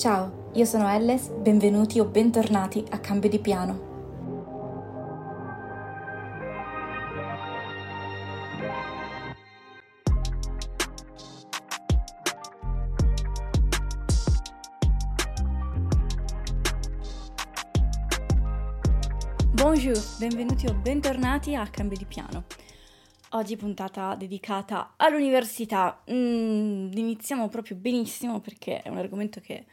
Ciao, io sono Elles, benvenuti o bentornati a Cambio di Piano. Bonjour, benvenuti o bentornati a Cambio di Piano. Oggi puntata dedicata all'università. Mm, iniziamo proprio benissimo perché è un argomento che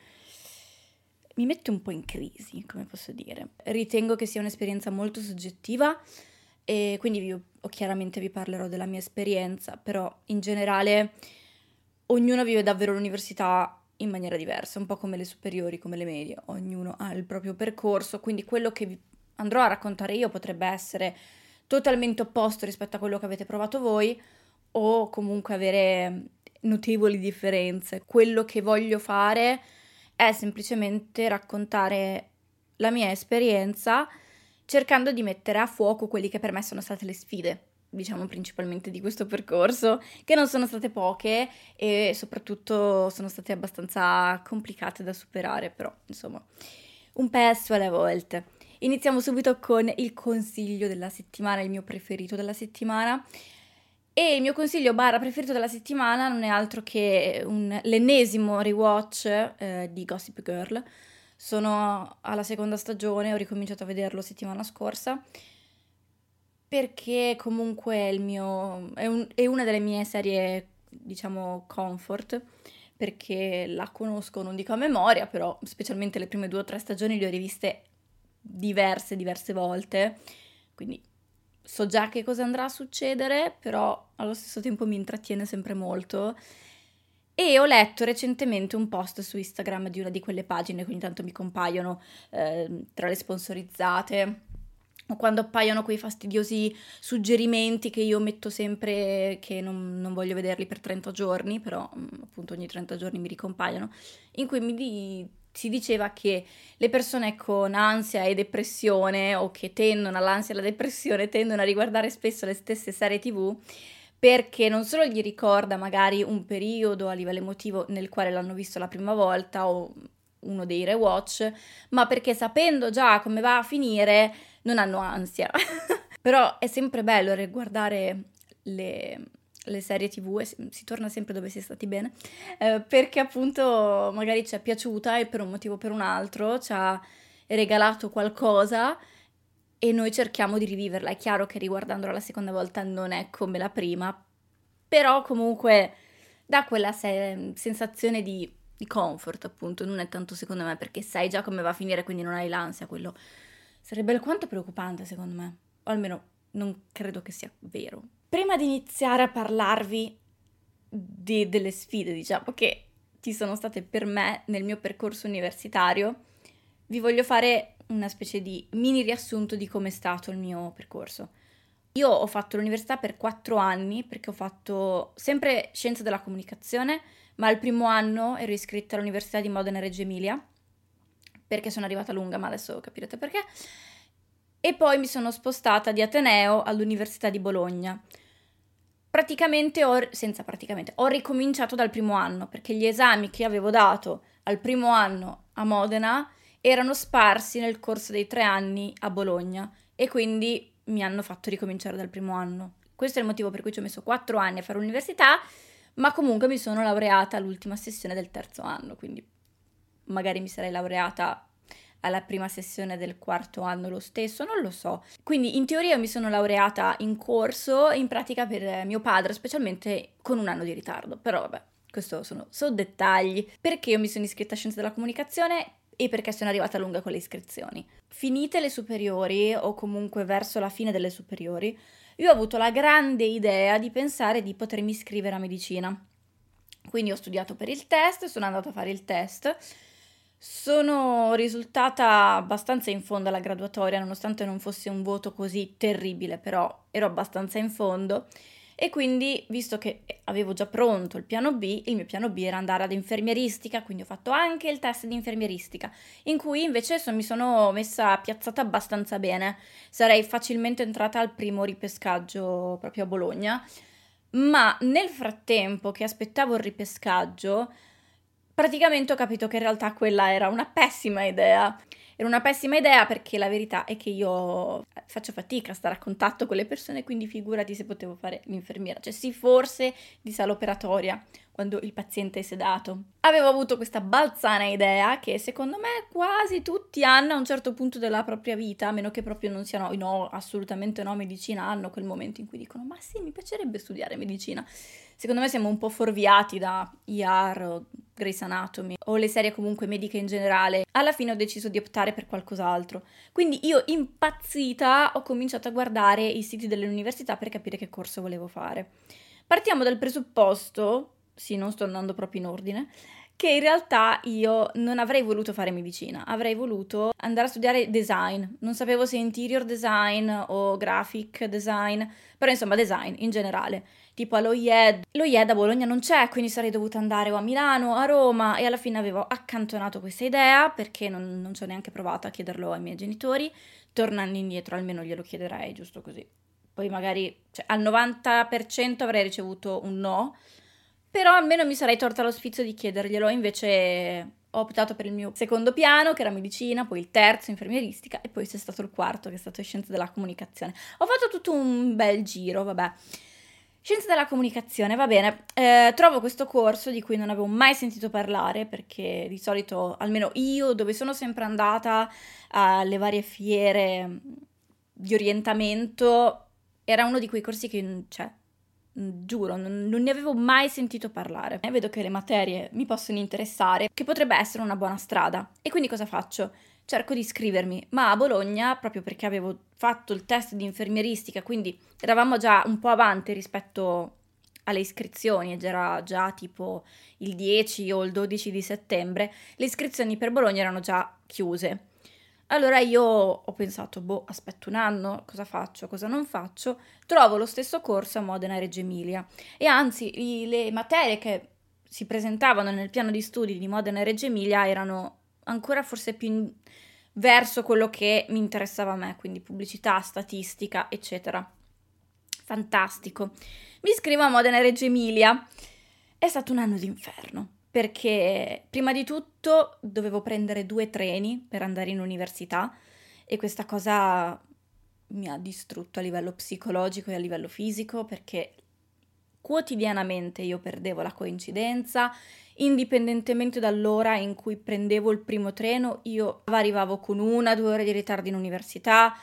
mi mette un po' in crisi, come posso dire. Ritengo che sia un'esperienza molto soggettiva e quindi vi, chiaramente vi parlerò della mia esperienza, però in generale ognuno vive davvero l'università in maniera diversa, un po' come le superiori, come le medie, ognuno ha il proprio percorso, quindi quello che vi andrò a raccontare io potrebbe essere totalmente opposto rispetto a quello che avete provato voi o comunque avere notevoli differenze. Quello che voglio fare è semplicemente raccontare la mia esperienza cercando di mettere a fuoco quelli che per me sono state le sfide, diciamo principalmente di questo percorso, che non sono state poche e soprattutto sono state abbastanza complicate da superare, però insomma, un pezzo alle volte. Iniziamo subito con il consiglio della settimana, il mio preferito della settimana. E il mio consiglio barra preferito della settimana non è altro che un, l'ennesimo rewatch eh, di Gossip Girl. Sono alla seconda stagione, ho ricominciato a vederlo settimana scorsa perché comunque è, mio, è, un, è una delle mie serie, diciamo, comfort, perché la conosco, non dico a memoria, però specialmente le prime due o tre stagioni le ho riviste diverse, diverse volte, quindi so già che cosa andrà a succedere, però allo stesso tempo mi intrattiene sempre molto. E ho letto recentemente un post su Instagram di una di quelle pagine che ogni tanto mi compaiono eh, tra le sponsorizzate o quando appaiono quei fastidiosi suggerimenti che io metto sempre che non, non voglio vederli per 30 giorni, però mm, appunto ogni 30 giorni mi ricompaiono, in cui mi di, si diceva che le persone con ansia e depressione o che tendono all'ansia e alla depressione tendono a riguardare spesso le stesse serie tv perché non solo gli ricorda magari un periodo a livello emotivo nel quale l'hanno visto la prima volta o uno dei rewatch, ma perché sapendo già come va a finire non hanno ansia. Però è sempre bello riguardare le, le serie tv e si torna sempre dove si è stati bene, eh, perché appunto magari ci è piaciuta e per un motivo o per un altro ci ha regalato qualcosa e noi cerchiamo di riviverla. È chiaro che riguardandola la seconda volta non è come la prima, però comunque dà quella se- sensazione di, di comfort, appunto, non è tanto secondo me perché sai già come va a finire, quindi non hai l'ansia, quello sarebbe alquanto preoccupante secondo me, o almeno non credo che sia vero. Prima di iniziare a parlarvi di, delle sfide, diciamo, che ci sono state per me nel mio percorso universitario, vi voglio fare una specie di mini riassunto di come è stato il mio percorso. Io ho fatto l'università per quattro anni perché ho fatto sempre scienze della comunicazione, ma al primo anno ero iscritta all'Università di Modena Reggio Emilia, perché sono arrivata lunga, ma adesso capirete perché. E poi mi sono spostata di Ateneo all'Università di Bologna. Praticamente ho, senza praticamente, ho ricominciato dal primo anno, perché gli esami che avevo dato al primo anno a Modena erano sparsi nel corso dei tre anni a Bologna e quindi mi hanno fatto ricominciare dal primo anno. Questo è il motivo per cui ci ho messo quattro anni a fare l'università, ma comunque mi sono laureata all'ultima sessione del terzo anno, quindi magari mi sarei laureata alla prima sessione del quarto anno lo stesso, non lo so. Quindi in teoria mi sono laureata in corso, in pratica per mio padre, specialmente con un anno di ritardo, però vabbè. Questo sono, sono dettagli. Perché io mi sono iscritta a Scienze della Comunicazione? e perché sono arrivata lunga con le iscrizioni. Finite le superiori o comunque verso la fine delle superiori, io ho avuto la grande idea di pensare di potermi iscrivere a medicina. Quindi ho studiato per il test, sono andata a fare il test, sono risultata abbastanza in fondo alla graduatoria, nonostante non fosse un voto così terribile, però ero abbastanza in fondo e quindi, visto che avevo già pronto il piano B, il mio piano B era andare ad infermieristica, quindi ho fatto anche il test di infermieristica, in cui invece mi sono messa piazzata abbastanza bene. Sarei facilmente entrata al primo ripescaggio proprio a Bologna. Ma nel frattempo che aspettavo il ripescaggio, praticamente ho capito che in realtà quella era una pessima idea. Era una pessima idea perché la verità è che io faccio fatica a stare a contatto con le persone, quindi figurati se potevo fare l'infermiera. Cioè sì, forse di sala operatoria, quando il paziente è sedato. Avevo avuto questa balzana idea che secondo me quasi tutti hanno a un certo punto della propria vita, a meno che proprio non siano, no, assolutamente no, medicina, hanno quel momento in cui dicono ma sì, mi piacerebbe studiare medicina. Secondo me siamo un po' fuorviati da IAR o Grey's Anatomy o le serie comunque mediche in generale. Alla fine ho deciso di optare per qualcos'altro. Quindi io impazzita ho cominciato a guardare i siti delle università per capire che corso volevo fare. Partiamo dal presupposto, sì, non sto andando proprio in ordine, che in realtà io non avrei voluto fare medicina, avrei voluto andare a studiare design. Non sapevo se interior design o graphic design, però insomma design in generale tipo all'OIED. L'OIED a Bologna non c'è, quindi sarei dovuta andare o a Milano o a Roma e alla fine avevo accantonato questa idea perché non, non ci ho neanche provato a chiederlo ai miei genitori. Tornando indietro almeno glielo chiederei, giusto così. Poi magari cioè, al 90% avrei ricevuto un no, però almeno mi sarei torta lo di chiederglielo, invece ho optato per il mio secondo piano, che era medicina, poi il terzo, infermieristica, e poi c'è stato il quarto, che è stato scienze della comunicazione. Ho fatto tutto un bel giro, vabbè. Scienze della comunicazione, va bene. Eh, trovo questo corso di cui non avevo mai sentito parlare perché di solito, almeno io, dove sono sempre andata alle varie fiere di orientamento, era uno di quei corsi che, cioè, giuro, non, non, ne avevo mai sentito parlare. E vedo che le materie mi possono interessare, che potrebbe essere una buona strada. E quindi cosa faccio? cerco di iscrivermi, ma a Bologna, proprio perché avevo fatto il test di infermieristica, quindi eravamo già un po' avanti rispetto alle iscrizioni, era già tipo il 10 o il 12 di settembre, le iscrizioni per Bologna erano già chiuse. Allora io ho pensato, boh, aspetto un anno, cosa faccio, cosa non faccio? Trovo lo stesso corso a Modena e Reggio Emilia e anzi i, le materie che si presentavano nel piano di studi di Modena e Reggio Emilia erano ancora forse più in, verso quello che mi interessava a me, quindi pubblicità, statistica, eccetera. Fantastico. Mi iscrivo a Modena Reggio Emilia. È stato un anno d'inferno, perché prima di tutto dovevo prendere due treni per andare in università e questa cosa mi ha distrutto a livello psicologico e a livello fisico perché quotidianamente io perdevo la coincidenza indipendentemente dall'ora in cui prendevo il primo treno, io arrivavo con una due ore di ritardo in università.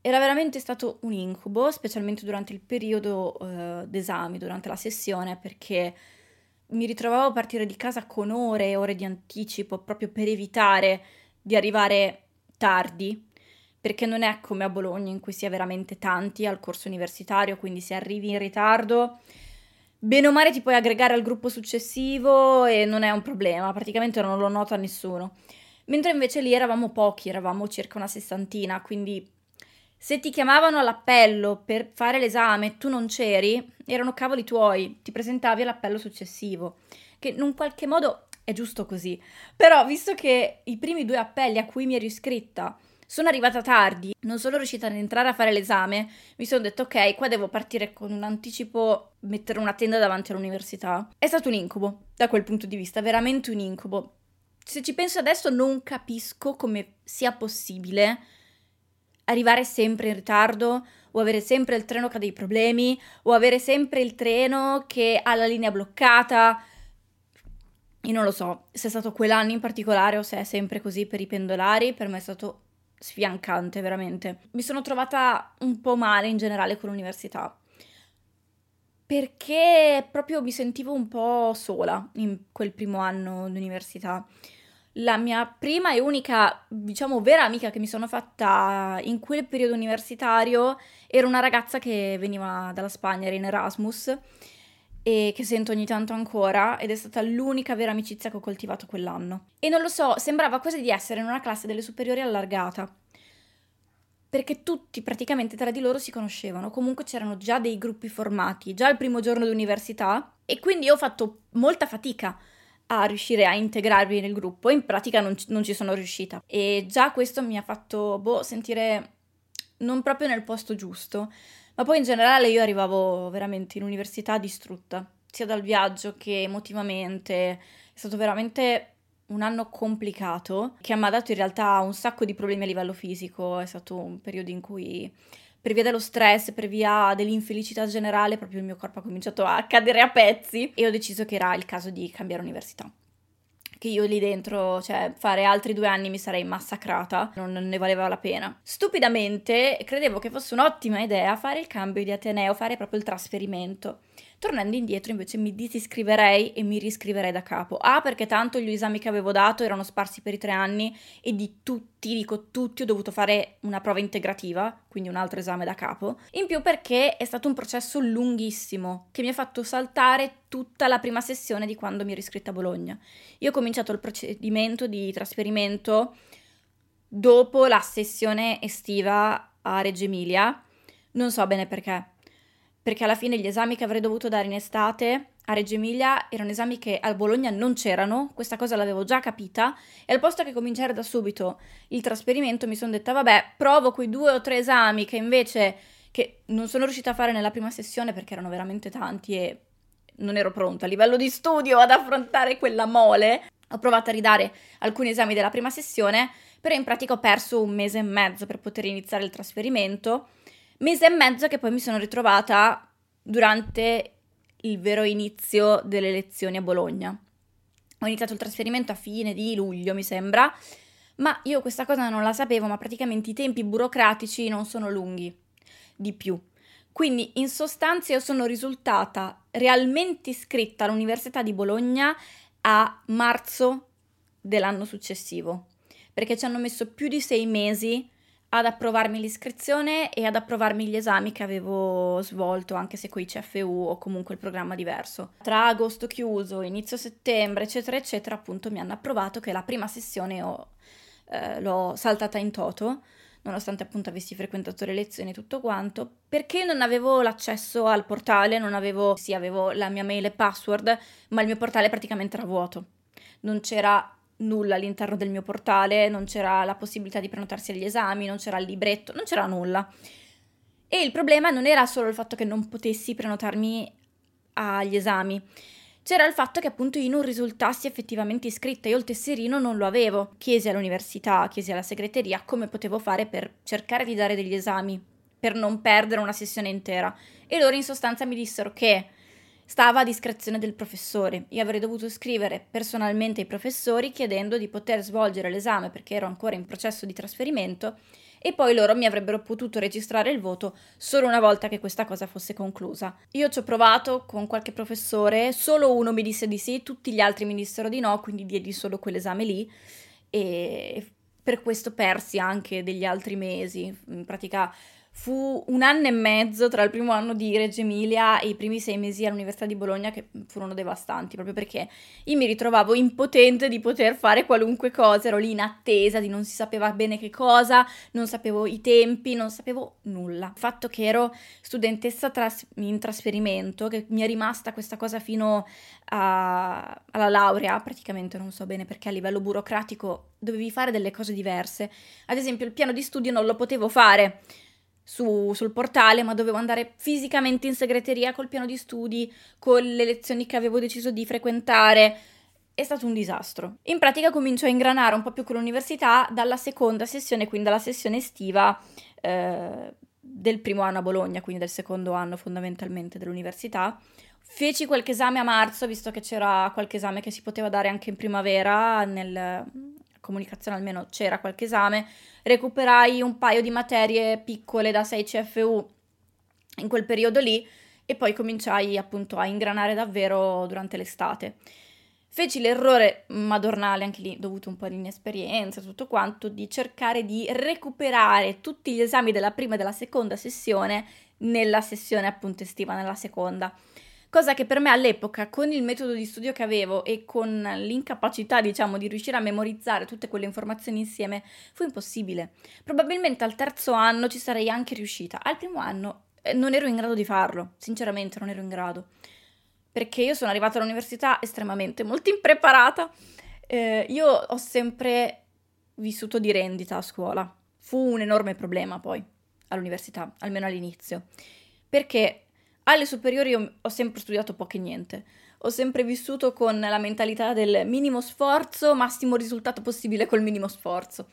Era veramente stato un incubo, specialmente durante il periodo uh, d'esami, durante la sessione, perché mi ritrovavo a partire di casa con ore e ore di anticipo proprio per evitare di arrivare tardi. perché non è come a Bologna in cui si è veramente tanti al corso universitario, quindi se arrivi in ritardo, bene o male ti puoi aggregare al gruppo successivo e non è un problema, praticamente non lo nota nessuno. Mentre invece lì eravamo pochi, eravamo circa una sessantina, quindi se ti chiamavano all'appello per fare l'esame e tu non c'eri, erano cavoli tuoi, ti presentavi all'appello successivo, che in un qualche modo è giusto così. Però visto che i primi due appelli a cui mi ero iscritta sono arrivata tardi, non sono riuscita ad entrare a fare l'esame, mi sono detto ok, qua devo partire con un anticipo, mettere una tenda davanti all'università. È stato un incubo, da quel punto di vista, veramente un incubo. Se ci penso adesso non capisco come sia possibile arrivare sempre in ritardo o avere sempre il treno che ha dei problemi o avere sempre il treno che ha la linea bloccata. Io non lo so se è stato quell'anno in particolare o se è sempre così per i pendolari, per me è stato sfiancante, veramente. Mi sono trovata un po' male in generale con l'università. Perché proprio mi sentivo un po' sola in quel primo anno d'università. La mia prima e unica, diciamo, vera amica che mi sono fatta in quel periodo universitario era una ragazza che veniva dalla Spagna, era in Erasmus e che sento ogni tanto ancora ed è stata l'unica vera amicizia che ho coltivato quell'anno. E non lo so, sembrava quasi di essere in una classe delle superiori allargata. Perché tutti praticamente tra di loro si conoscevano, comunque c'erano già dei gruppi formati, già il primo giorno di università e quindi ho fatto molta fatica a riuscire a integrarmi nel gruppo in pratica non, non ci sono riuscita. E già questo mi ha fatto boh, sentire non proprio nel posto giusto. Ma poi in generale io arrivavo veramente in università distrutta, sia dal viaggio che emotivamente. È stato veramente un anno complicato che mi ha dato in realtà un sacco di problemi a livello fisico. È stato un periodo in cui per via dello stress, per via dell'infelicità generale, proprio il mio corpo ha cominciato a cadere a pezzi e ho deciso che era il caso di cambiare università che io lì dentro, cioè fare altri due anni mi sarei massacrata, non ne valeva la pena. Stupidamente credevo che fosse un'ottima idea fare il cambio di Ateneo, fare proprio il trasferimento. Tornando indietro invece mi disiscriverei e mi riscriverei da capo. A perché tanto gli esami che avevo dato erano sparsi per i tre anni e di tutti, dico tutti, ho dovuto fare una prova integrativa, quindi un altro esame da capo. In più perché è stato un processo lunghissimo che mi ha fatto saltare tutta la prima sessione di quando mi ero iscritta a Bologna. Io ho cominciato il procedimento di trasferimento dopo la sessione estiva a Reggio Emilia. Non so bene perché perché alla fine gli esami che avrei dovuto dare in estate a Reggio Emilia erano esami che a Bologna non c'erano, questa cosa l'avevo già capita, e al posto che cominciare da subito il trasferimento mi sono detta vabbè, provo quei due o tre esami che invece che non sono riuscita a fare nella prima sessione perché erano veramente tanti e non ero pronta a livello di studio ad affrontare quella mole. Ho provato a ridare alcuni esami della prima sessione, però in pratica ho perso un mese e mezzo per poter iniziare il trasferimento Mese e mezzo che poi mi sono ritrovata durante il vero inizio delle lezioni a Bologna. Ho iniziato il trasferimento a fine di luglio, mi sembra, ma io questa cosa non la sapevo, ma praticamente i tempi burocratici non sono lunghi di più. Quindi in sostanza io sono risultata realmente iscritta all'Università di Bologna a marzo dell'anno successivo, perché ci hanno messo più di sei mesi ad approvarmi l'iscrizione e ad approvarmi gli esami che avevo svolto, anche se con i CFU o comunque il programma diverso. Tra agosto chiuso, inizio settembre, eccetera, eccetera, appunto mi hanno approvato che la prima sessione ho, eh, l'ho saltata in toto, nonostante appunto avessi frequentato le lezioni e tutto quanto, perché non avevo l'accesso al portale, non avevo, sì, avevo la mia mail e password, ma il mio portale praticamente era vuoto. Non c'era nulla all'interno del mio portale, non c'era la possibilità di prenotarsi agli esami, non c'era il libretto, non c'era nulla. E il problema non era solo il fatto che non potessi prenotarmi agli esami, c'era il fatto che appunto io non risultassi effettivamente iscritta, io il tesserino non lo avevo. Chiesi all'università, chiesi alla segreteria come potevo fare per cercare di dare degli esami, per non perdere una sessione intera. E loro in sostanza mi dissero che stava a discrezione del professore. Io avrei dovuto scrivere personalmente ai professori chiedendo di poter svolgere l'esame perché ero ancora in processo di trasferimento e poi loro mi avrebbero potuto registrare il voto solo una volta che questa cosa fosse conclusa. Io ci ho provato con qualche professore, solo uno mi disse di sì, tutti gli altri mi dissero di no, quindi diedi solo quell'esame lì e per questo persi anche degli altri mesi. In pratica Fu un anno e mezzo tra il primo anno di Reggio Emilia e i primi sei mesi all'Università di Bologna che furono devastanti, proprio perché io mi ritrovavo impotente di poter fare qualunque cosa, ero lì in attesa di non si sapeva bene che cosa, non sapevo i tempi, non sapevo nulla. Il fatto che ero studentessa tras- in trasferimento, che mi è rimasta questa cosa fino a- alla laurea, praticamente non so bene perché a livello burocratico dovevi fare delle cose diverse. Ad esempio il piano di studio non lo potevo fare su, sul portale, ma dovevo andare fisicamente in segreteria col piano di studi, con le lezioni che avevo deciso di frequentare. È stato un disastro. In pratica comincio a ingranare un po' più con l'università dalla seconda sessione, quindi dalla sessione estiva eh, del primo anno a Bologna, quindi del secondo anno fondamentalmente dell'università. Feci qualche esame a marzo, visto che c'era qualche esame che si poteva dare anche in primavera, nel comunicazione almeno c'era qualche esame recuperai un paio di materie piccole da 6 CFU in quel periodo lì e poi cominciai appunto a ingranare davvero durante l'estate. Feci l'errore madornale, anche lì dovuto un po' di inesperienza, tutto quanto, di cercare di recuperare tutti gli esami della prima e della seconda sessione nella sessione appunto estiva, nella seconda cosa che per me all'epoca, con il metodo di studio che avevo e con l'incapacità, diciamo, di riuscire a memorizzare tutte quelle informazioni insieme, fu impossibile. Probabilmente al terzo anno ci sarei anche riuscita, al primo anno eh, non ero in grado di farlo, sinceramente non ero in grado, perché io sono arrivata all'università estremamente molto impreparata. Eh, io ho sempre vissuto di rendita a scuola, fu un enorme problema poi all'università, almeno all'inizio, perché alle superiori ho sempre studiato poco e niente. Ho sempre vissuto con la mentalità del minimo sforzo, massimo risultato possibile col minimo sforzo.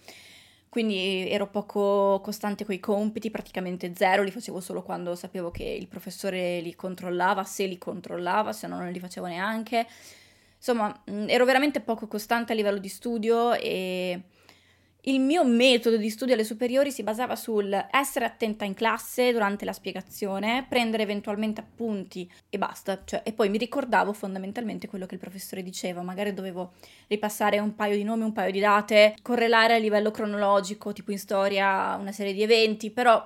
Quindi ero poco costante coi compiti, praticamente zero, li facevo solo quando sapevo che il professore li controllava, se li controllava, se no non li facevo neanche. Insomma, ero veramente poco costante a livello di studio e il mio metodo di studio alle superiori si basava sul essere attenta in classe durante la spiegazione, prendere eventualmente appunti e basta, cioè, e poi mi ricordavo fondamentalmente quello che il professore diceva, magari dovevo ripassare un paio di nomi, un paio di date, correlare a livello cronologico, tipo in storia una serie di eventi, però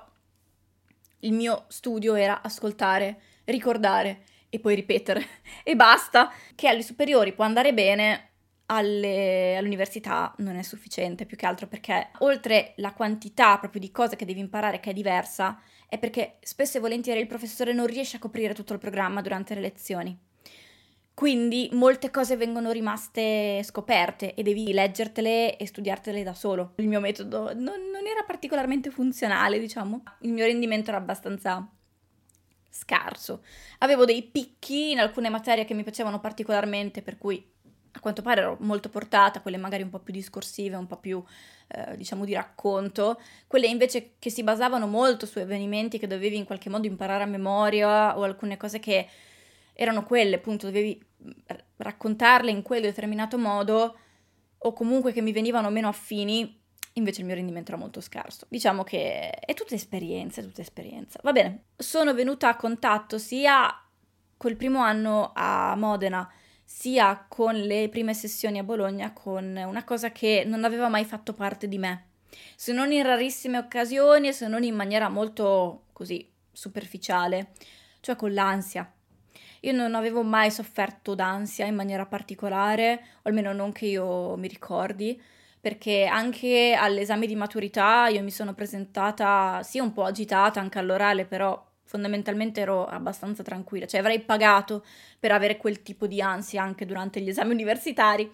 il mio studio era ascoltare, ricordare e poi ripetere e basta, che alle superiori può andare bene, alle, all'università non è sufficiente, più che altro perché oltre la quantità proprio di cose che devi imparare che è diversa, è perché spesso e volentieri il professore non riesce a coprire tutto il programma durante le lezioni. Quindi molte cose vengono rimaste scoperte e devi leggertele e studiartele da solo. Il mio metodo non, non era particolarmente funzionale, diciamo. Il mio rendimento era abbastanza scarso. Avevo dei picchi in alcune materie che mi piacevano particolarmente, per cui a quanto pare ero molto portata, quelle magari un po' più discorsive, un po' più eh, diciamo di racconto, quelle invece che si basavano molto su avvenimenti che dovevi in qualche modo imparare a memoria o alcune cose che erano quelle, appunto, dovevi raccontarle in quel determinato modo o comunque che mi venivano meno affini, invece il mio rendimento era molto scarso. Diciamo che è tutta esperienza, è tutta esperienza. Va bene, sono venuta a contatto sia col primo anno a Modena, sia con le prime sessioni a Bologna con una cosa che non aveva mai fatto parte di me, se non in rarissime occasioni e se non in maniera molto così superficiale, cioè con l'ansia. Io non avevo mai sofferto d'ansia in maniera particolare, o almeno non che io mi ricordi, perché anche all'esame di maturità io mi sono presentata, sì un po' agitata anche all'orale, però fondamentalmente ero abbastanza tranquilla, cioè avrei pagato per avere quel tipo di ansia anche durante gli esami universitari.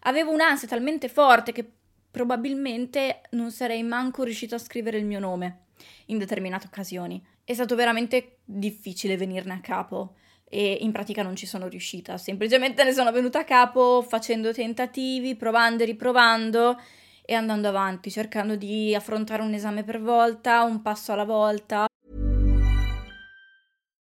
Avevo un'ansia talmente forte che probabilmente non sarei manco riuscita a scrivere il mio nome in determinate occasioni. È stato veramente difficile venirne a capo e in pratica non ci sono riuscita, semplicemente ne sono venuta a capo facendo tentativi, provando e riprovando e andando avanti, cercando di affrontare un esame per volta, un passo alla volta.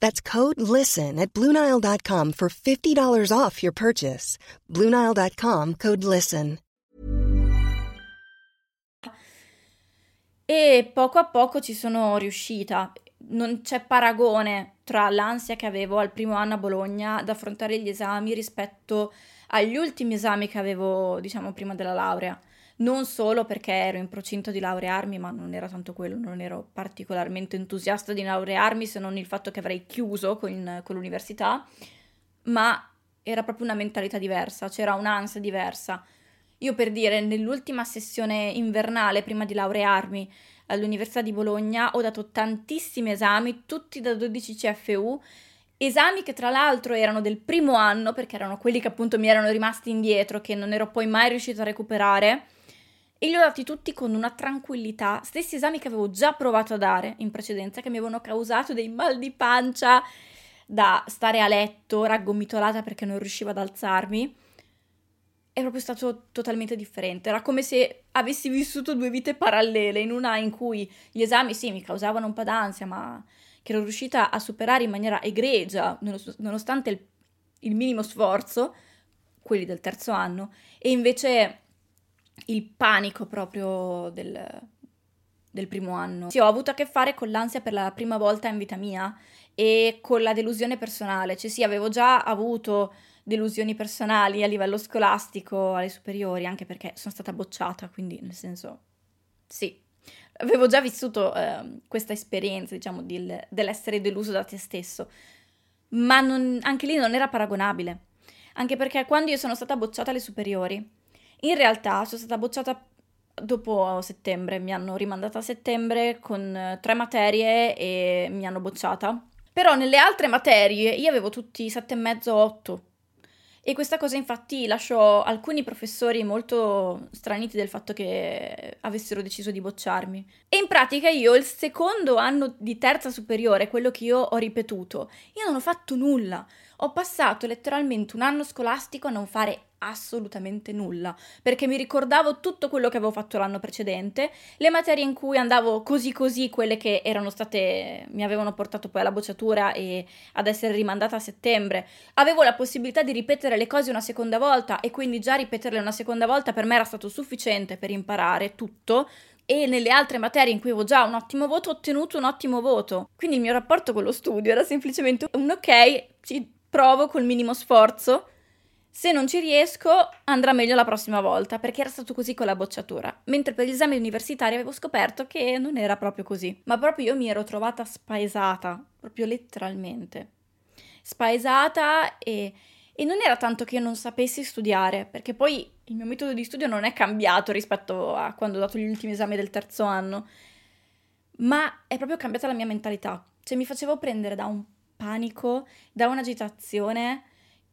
That's code LISTEN at Bluenile.com for $50 off your purchase. Bluenile.com code LISTEN. E poco a poco ci sono riuscita. Non c'è paragone tra l'ansia che avevo al primo anno a Bologna ad affrontare gli esami rispetto agli ultimi esami che avevo, diciamo, prima della laurea non solo perché ero in procinto di laurearmi, ma non era tanto quello, non ero particolarmente entusiasta di laurearmi se non il fatto che avrei chiuso con, con l'università, ma era proprio una mentalità diversa, c'era un'ansia diversa. Io per dire, nell'ultima sessione invernale prima di laurearmi all'Università di Bologna ho dato tantissimi esami, tutti da 12 CFU, esami che tra l'altro erano del primo anno, perché erano quelli che appunto mi erano rimasti indietro, che non ero poi mai riuscita a recuperare e li ho dati tutti con una tranquillità, stessi esami che avevo già provato a dare in precedenza, che mi avevano causato dei mal di pancia da stare a letto raggomitolata perché non riuscivo ad alzarmi. È proprio stato totalmente differente. Era come se avessi vissuto due vite parallele, in una in cui gli esami sì mi causavano un po' d'ansia, ma che ero riuscita a superare in maniera egregia, nonostante il, il minimo sforzo, quelli del terzo anno, e invece il panico proprio del, del primo anno. Sì, ho avuto a che fare con l'ansia per la prima volta in vita mia e con la delusione personale, cioè sì, avevo già avuto delusioni personali a livello scolastico alle superiori, anche perché sono stata bocciata, quindi nel senso sì, avevo già vissuto eh, questa esperienza, diciamo, di, dell'essere deluso da te stesso, ma non, anche lì non era paragonabile, anche perché quando io sono stata bocciata alle superiori, in realtà sono stata bocciata dopo settembre, mi hanno rimandata a settembre con eh, tre materie e mi hanno bocciata. Però nelle altre materie io avevo tutti 7,5 8. E questa cosa infatti lasciò alcuni professori molto straniti del fatto che avessero deciso di bocciarmi. E in pratica io il secondo anno di terza superiore, quello che io ho ripetuto, io non ho fatto nulla. Ho passato letteralmente un anno scolastico a non fare assolutamente nulla, perché mi ricordavo tutto quello che avevo fatto l'anno precedente, le materie in cui andavo così così, quelle che erano state mi avevano portato poi alla bocciatura e ad essere rimandata a settembre. Avevo la possibilità di ripetere le cose una seconda volta e quindi già ripeterle una seconda volta per me era stato sufficiente per imparare tutto e nelle altre materie in cui avevo già un ottimo voto ho ottenuto un ottimo voto. Quindi il mio rapporto con lo studio era semplicemente un ok, ci provo col minimo sforzo se non ci riesco, andrà meglio la prossima volta, perché era stato così con la bocciatura. Mentre per gli esami universitari avevo scoperto che non era proprio così. Ma proprio io mi ero trovata spaesata, proprio letteralmente. Spaesata e, e non era tanto che io non sapessi studiare, perché poi il mio metodo di studio non è cambiato rispetto a quando ho dato gli ultimi esami del terzo anno, ma è proprio cambiata la mia mentalità. Cioè mi facevo prendere da un panico, da un'agitazione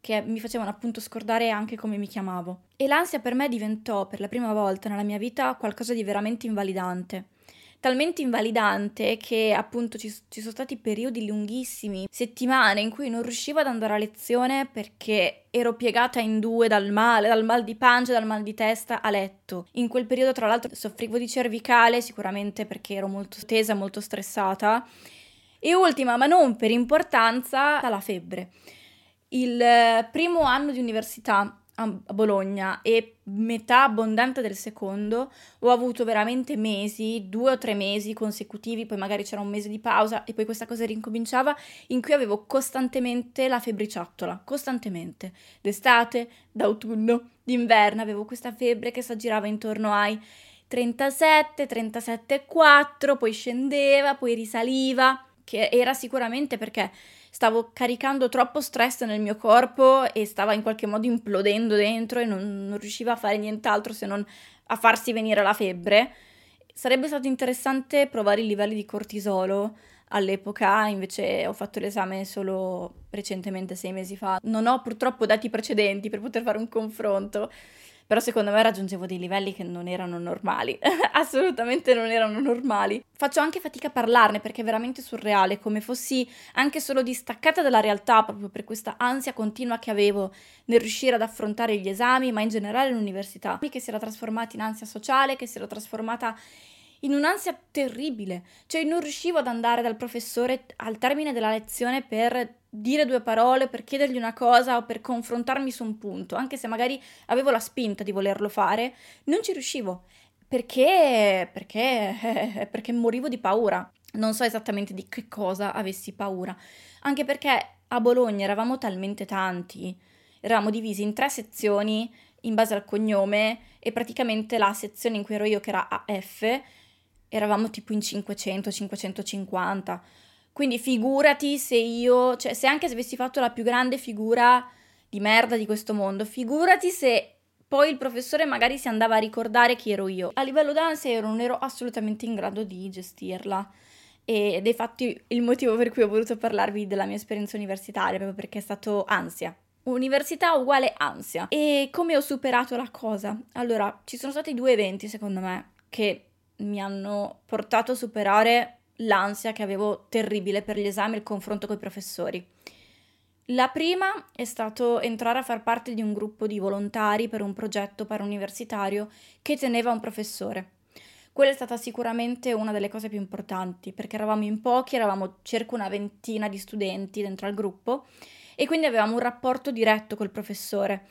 che mi facevano appunto scordare anche come mi chiamavo. E l'ansia per me diventò per la prima volta nella mia vita qualcosa di veramente invalidante. talmente invalidante che appunto ci, ci, sono stati periodi lunghissimi, settimane in cui non riuscivo ad andare a lezione perché ero piegata in due dal male, dal mal di pancia, dal mal di testa a letto. In quel periodo tra l'altro soffrivo di cervicale sicuramente perché ero molto tesa, molto stressata. E ultima, ma non per importanza, la febbre. Il primo anno di università a Bologna e metà abbondante del secondo ho avuto veramente mesi, due o tre mesi consecutivi, poi magari c'era un mese di pausa e poi questa cosa rincominciava, in cui avevo costantemente la febbriciottola, costantemente, d'estate, d'autunno, d'inverno, avevo questa febbre che si aggirava intorno ai 37, 37,4, poi scendeva, poi risaliva, che era sicuramente perché stavo caricando troppo stress nel mio corpo e stava in qualche modo implodendo dentro e non, non riusciva a fare nient'altro se non a farsi venire la febbre. Sarebbe stato interessante provare i livelli di cortisolo all'epoca, invece ho fatto l'esame solo recentemente, sei mesi fa. Non ho purtroppo dati precedenti per poter fare un confronto però secondo me raggiungevo dei livelli che non erano normali, assolutamente non erano normali. Faccio anche fatica a parlarne perché è veramente surreale, come fossi anche solo distaccata dalla realtà proprio per questa ansia continua che avevo nel riuscire ad affrontare gli esami, ma in generale l'università, che si era trasformata in ansia sociale, che si era trasformata in un'ansia terribile, cioè non riuscivo ad andare dal professore al termine della lezione per dire due parole, per chiedergli una cosa o per confrontarmi su un punto, anche se magari avevo la spinta di volerlo fare, non ci riuscivo. Perché? Perché? Perché morivo di paura. Non so esattamente di che cosa avessi paura. Anche perché a Bologna eravamo talmente tanti, eravamo divisi in tre sezioni in base al cognome e praticamente la sezione in cui ero io, che era AF, eravamo tipo in 500, 550. Quindi figurati se io, cioè se anche se avessi fatto la più grande figura di merda di questo mondo, figurati se poi il professore magari si andava a ricordare chi ero io. A livello d'ansia io non ero assolutamente in grado di gestirla. Ed è infatti il motivo per cui ho voluto parlarvi della mia esperienza universitaria, proprio perché è stato ansia. Università uguale ansia. E come ho superato la cosa? Allora, ci sono stati due eventi, secondo me, che mi hanno portato a superare l'ansia che avevo terribile per gli esami e il confronto con i professori. La prima è stato entrare a far parte di un gruppo di volontari per un progetto parauniversitario che teneva un professore. Quella è stata sicuramente una delle cose più importanti, perché eravamo in pochi, eravamo circa una ventina di studenti dentro al gruppo e quindi avevamo un rapporto diretto col professore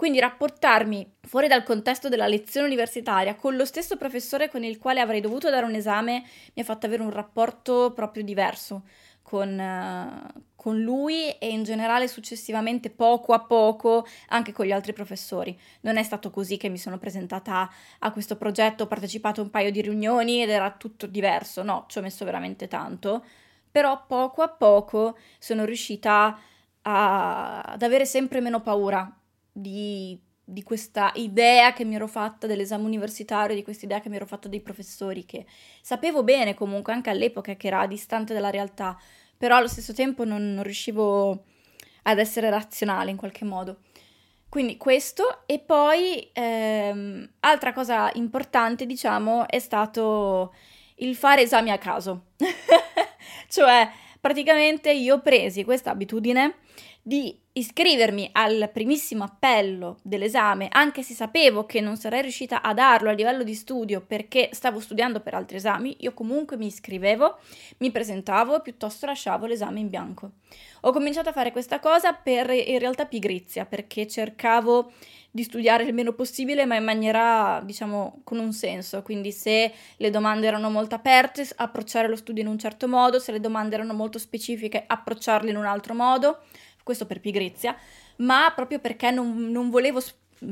quindi rapportarmi fuori dal contesto della lezione universitaria con lo stesso professore con il quale avrei dovuto dare un esame mi ha fatto avere un rapporto proprio diverso con, uh, con lui e in generale successivamente poco a poco anche con gli altri professori. Non è stato così che mi sono presentata a questo progetto, ho partecipato a un paio di riunioni ed era tutto diverso, no, ci ho messo veramente tanto, però poco a poco sono riuscita a, ad avere sempre meno paura di, di questa idea che mi ero fatta dell'esame universitario, di questa idea che mi ero fatta dei professori, che sapevo bene comunque anche all'epoca che era distante dalla realtà, però allo stesso tempo non, non riuscivo ad essere razionale in qualche modo. Quindi questo e poi ehm, altra cosa importante, diciamo, è stato il fare esami a caso. cioè, praticamente io ho presi questa abitudine di iscrivermi al primissimo appello dell'esame, anche se sapevo che non sarei riuscita a darlo a livello di studio perché stavo studiando per altri esami, io comunque mi iscrivevo, mi presentavo e piuttosto lasciavo l'esame in bianco. Ho cominciato a fare questa cosa per in realtà pigrizia, perché cercavo di studiare il meno possibile, ma in maniera, diciamo, con un senso. Quindi se le domande erano molto aperte, approcciare lo studio in un certo modo, se le domande erano molto specifiche, approcciarle in un altro modo questo per pigrizia, ma proprio perché non, non volevo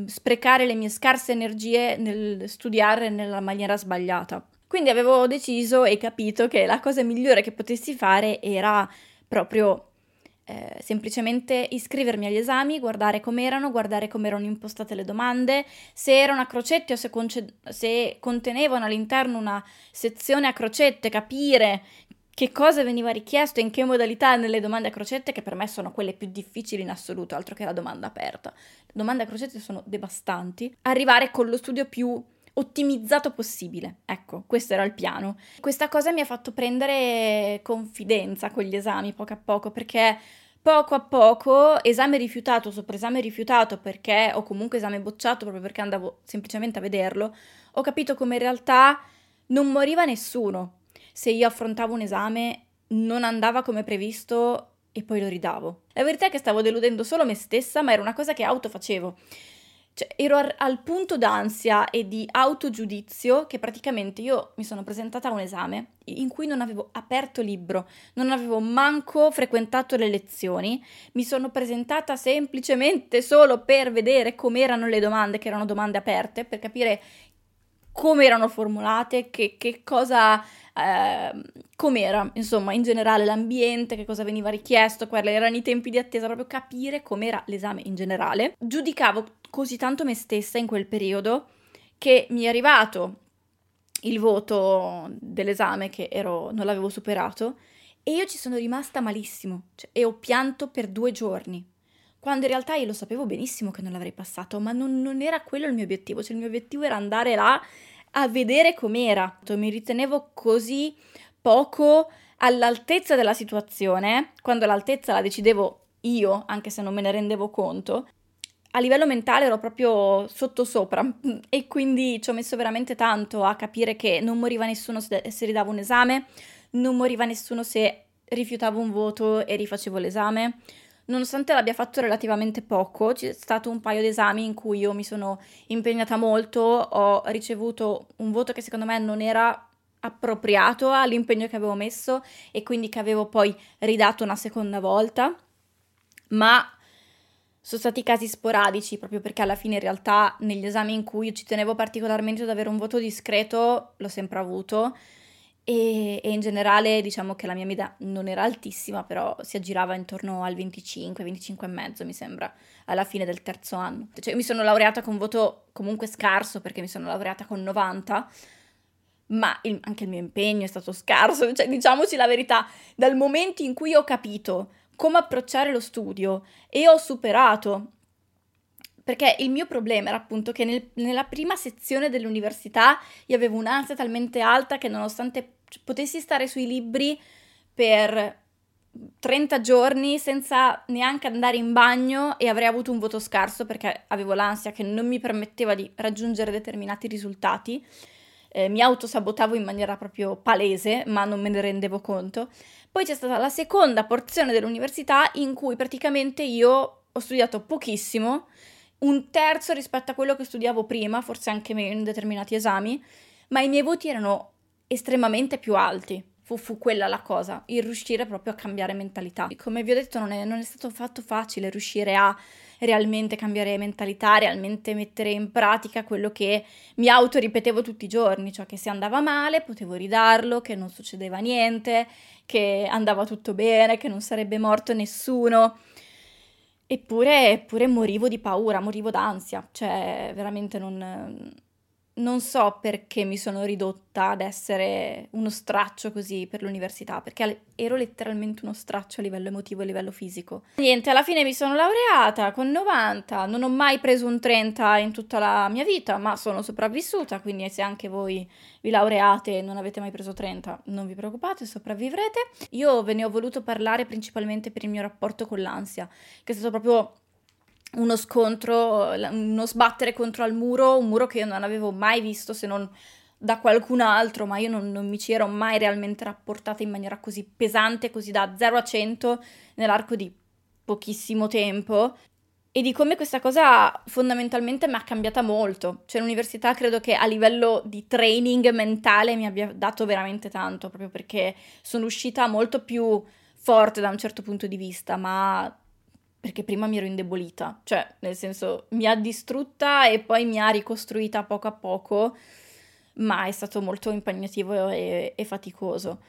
sprecare le mie scarse energie nel studiare nella maniera sbagliata. Quindi avevo deciso e capito che la cosa migliore che potessi fare era proprio eh, semplicemente iscrivermi agli esami, guardare com'erano, guardare come erano impostate le domande, se erano a crocette o se, conce- se contenevano all'interno una sezione a crocette, capire che cosa veniva richiesto in che modalità nelle domande a crocette, che per me sono quelle più difficili in assoluto, altro che la domanda aperta. Le domande a crocette sono devastanti. Arrivare con lo studio più ottimizzato possibile. Ecco, questo era il piano. Questa cosa mi ha fatto prendere confidenza con gli esami poco a poco perché poco a poco, esame rifiutato sopra esame rifiutato perché, o comunque esame bocciato proprio perché andavo semplicemente a vederlo, ho capito come in realtà non moriva nessuno se io affrontavo un esame, non andava come previsto e poi lo ridavo. La verità è che stavo deludendo solo me stessa, ma era una cosa che auto facevo. Cioè, ero al, al punto d'ansia e di autogiudizio che praticamente io mi sono presentata a un esame in cui non avevo aperto libro, non avevo manco frequentato le lezioni, mi sono presentata semplicemente solo per vedere com'erano le domande, che erano domande aperte, per capire come erano formulate, che, che cosa, eh, com'era, insomma, in generale l'ambiente, che cosa veniva richiesto, quali erano i tempi di attesa, proprio capire com'era l'esame in generale. Giudicavo così tanto me stessa in quel periodo che mi è arrivato il voto dell'esame che ero, non l'avevo superato e io ci sono rimasta malissimo cioè, e ho pianto per due giorni quando in realtà io lo sapevo benissimo che non l'avrei passato, ma non, non, era quello il mio obiettivo, cioè il mio obiettivo era andare là a vedere com'era. Mi ritenevo così poco all'altezza della situazione, quando l'altezza la decidevo io, anche se non me ne rendevo conto. A livello mentale ero proprio sottosopra e quindi ci ho messo veramente tanto a capire che non moriva nessuno se ridavo un esame, non moriva nessuno se rifiutavo un voto e rifacevo l'esame, Nonostante l'abbia fatto relativamente poco, c'è stato un paio di esami in cui io mi sono impegnata molto, ho ricevuto un voto che secondo me non era appropriato all'impegno che avevo messo e quindi che avevo poi ridato una seconda volta, ma sono stati casi sporadici proprio perché alla fine in realtà negli esami in cui ci tenevo particolarmente ad avere un voto discreto l'ho sempre avuto e, e, in generale diciamo che la mia media non era altissima, però si aggirava intorno al 25, 25 e mezzo mi sembra, alla fine del terzo anno. Cioè mi sono laureata con voto comunque scarso perché mi sono laureata con 90, ma il, anche il mio impegno è stato scarso, cioè diciamoci la verità, dal momento in cui ho capito come approcciare lo studio e ho superato perché il mio problema era appunto che nel, nella prima sezione dell'università io avevo un'ansia talmente alta che nonostante potessi stare sui libri per 30 giorni senza neanche andare in bagno e avrei avuto un voto scarso perché avevo l'ansia che non mi permetteva di raggiungere determinati risultati. Eh, mi autosabotavo in maniera proprio palese, ma non me ne rendevo conto. Poi c'è stata la seconda porzione dell'università in cui praticamente io ho studiato pochissimo, un terzo rispetto a quello che studiavo prima, forse anche in determinati esami, ma i miei voti erano estremamente più alti. Fu, fu, quella la cosa, il riuscire proprio a cambiare mentalità. Come vi ho detto, non è, non è stato fatto facile riuscire a realmente cambiare mentalità, realmente mettere in pratica quello che mi autoripetevo tutti i giorni, cioè che se andava male potevo ridarlo, che non succedeva niente, che andava tutto bene, che non sarebbe morto nessuno. Eppure, eppure morivo di paura, morivo d'ansia, cioè veramente non non so perché mi sono ridotta ad essere uno straccio così per l'università, perché ero letteralmente uno straccio a livello emotivo e a livello fisico. Niente, alla fine mi sono laureata con 90, non ho mai preso un 30 in tutta la mia vita, ma sono sopravvissuta, quindi se anche voi vi laureate e non avete mai preso 30, non vi preoccupate, sopravvivrete. Io ve ne ho voluto parlare principalmente per il mio rapporto con l'ansia, che è stato proprio uno scontro, uno sbattere contro al muro, un muro che io non avevo mai visto se non da qualcun altro, ma io non, non mi ci ero mai realmente rapportata in maniera così pesante, così da 0 a 100 nell'arco di pochissimo tempo e di come questa cosa fondamentalmente mi ha cambiata molto. Cioè l'università credo che a livello di training mentale mi abbia dato veramente tanto, proprio perché sono uscita molto più forte da un certo punto di vista, ma perché prima mi ero indebolita, cioè nel senso mi ha distrutta e poi mi ha ricostruita poco a poco, ma è stato molto impegnativo e, e faticoso.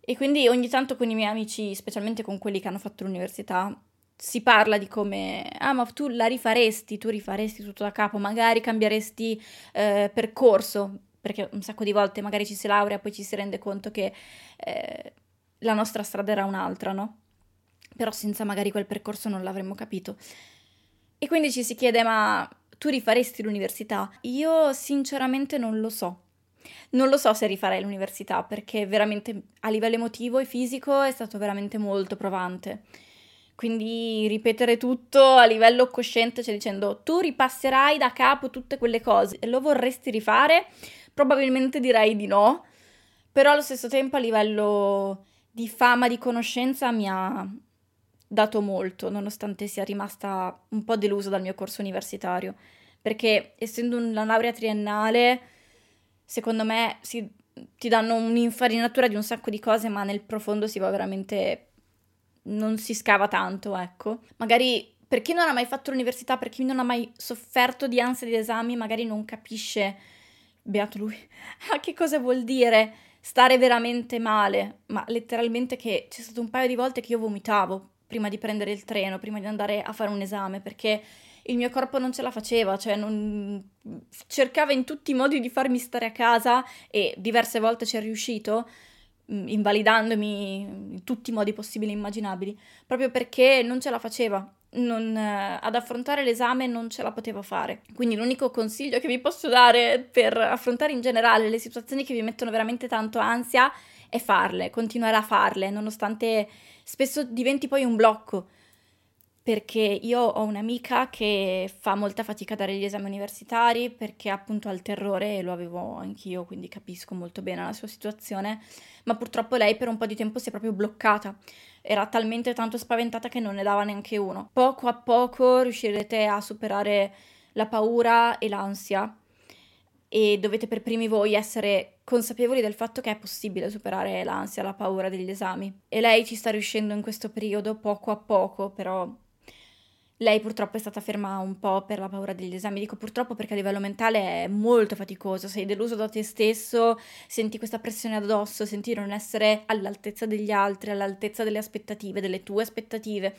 E quindi ogni tanto con i miei amici, specialmente con quelli che hanno fatto l'università, si parla di come, ah ma tu la rifaresti, tu rifaresti tutto da capo, magari cambieresti eh, percorso, perché un sacco di volte magari ci si laurea, poi ci si rende conto che eh, la nostra strada era un'altra, no? Però senza magari quel percorso non l'avremmo capito. E quindi ci si chiede, ma tu rifaresti l'università? Io sinceramente non lo so. Non lo so se rifarei l'università perché veramente a livello emotivo e fisico è stato veramente molto provante. Quindi ripetere tutto a livello cosciente, cioè dicendo tu ripasserai da capo tutte quelle cose, e lo vorresti rifare? Probabilmente direi di no, però allo stesso tempo a livello di fama, di conoscenza mi ha dato molto, nonostante sia rimasta un po' delusa dal mio corso universitario, perché essendo una laurea triennale, secondo me si, ti danno un'infarinatura di un sacco di cose, ma nel profondo si va veramente non si scava tanto, ecco. Magari per chi non ha mai fatto l'università, per chi non ha mai sofferto di ansia di esami, magari non capisce, beato lui, a che cosa vuol dire stare veramente male, ma letteralmente che c'è stato un paio di volte che io vomitavo prima di prendere il treno, prima di andare a fare un esame, perché il mio corpo non ce la faceva, cioè non... cercava in tutti i modi di farmi stare a casa e diverse volte ci è riuscito, Mm, invalidandomi in tutti i modi possibili e immaginabili, proprio perché non ce la faceva. Non, eh, ad affrontare l'esame non ce la poteva fare. Quindi l'unico consiglio che vi posso dare per affrontare in generale le situazioni che vi mettono veramente tanto ansia farle, continuare a farle, nonostante spesso diventi poi un blocco perché io ho un'amica che fa molta fatica a dare gli esami universitari perché appunto ha il terrore e lo avevo anch'io, quindi capisco molto bene la sua situazione, ma purtroppo lei per un po' di tempo si è proprio bloccata. Era talmente tanto spaventata che non ne dava neanche uno. Poco a poco riuscirete a superare la paura e l'ansia e dovete per primi voi essere consapevoli del fatto che è possibile superare l'ansia, la paura degli esami. E lei ci sta riuscendo in questo periodo poco a poco, però lei purtroppo è stata ferma un po' per la paura degli esami. Dico purtroppo perché a livello mentale è molto faticoso. Sei deluso da te stesso, senti questa pressione addosso, senti non essere all'altezza degli altri, all'altezza delle aspettative, delle tue aspettative.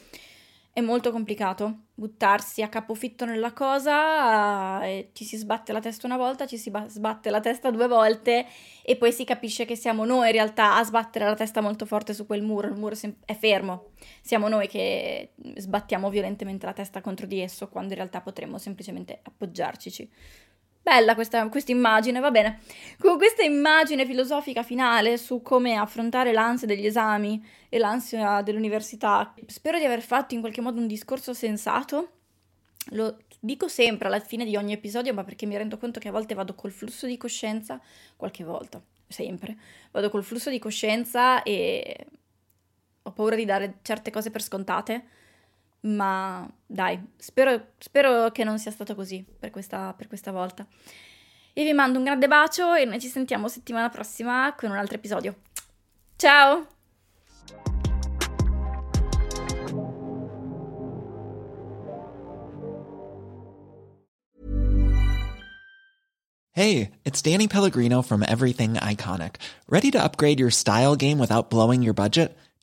È molto complicato buttarsi a capofitto nella cosa, ci si sbatte la testa una volta, ci si sbatte la testa due volte e poi si capisce che siamo noi in realtà a sbattere la testa molto forte su quel muro, il muro è fermo, siamo noi che sbattiamo violentemente la testa contro di esso quando in realtà potremmo semplicemente appoggiarci. Bella questa, questa immagine, va bene. Con questa immagine filosofica finale su come affrontare l'ansia degli esami e l'ansia dell'università, spero di aver fatto in qualche modo un discorso sensato. Lo dico sempre alla fine di ogni episodio, ma perché mi rendo conto che a volte vado col flusso di coscienza, qualche volta, sempre, vado col flusso di coscienza e ho paura di dare certe cose per scontate ma dai, spero, spero che non sia stato così per questa, per questa volta. E vi mando un grande bacio e noi ci sentiamo settimana prossima con un altro episodio. Ciao! Hey, it's Danny Pellegrino from Everything Iconic. Ready to upgrade your style game without blowing your budget?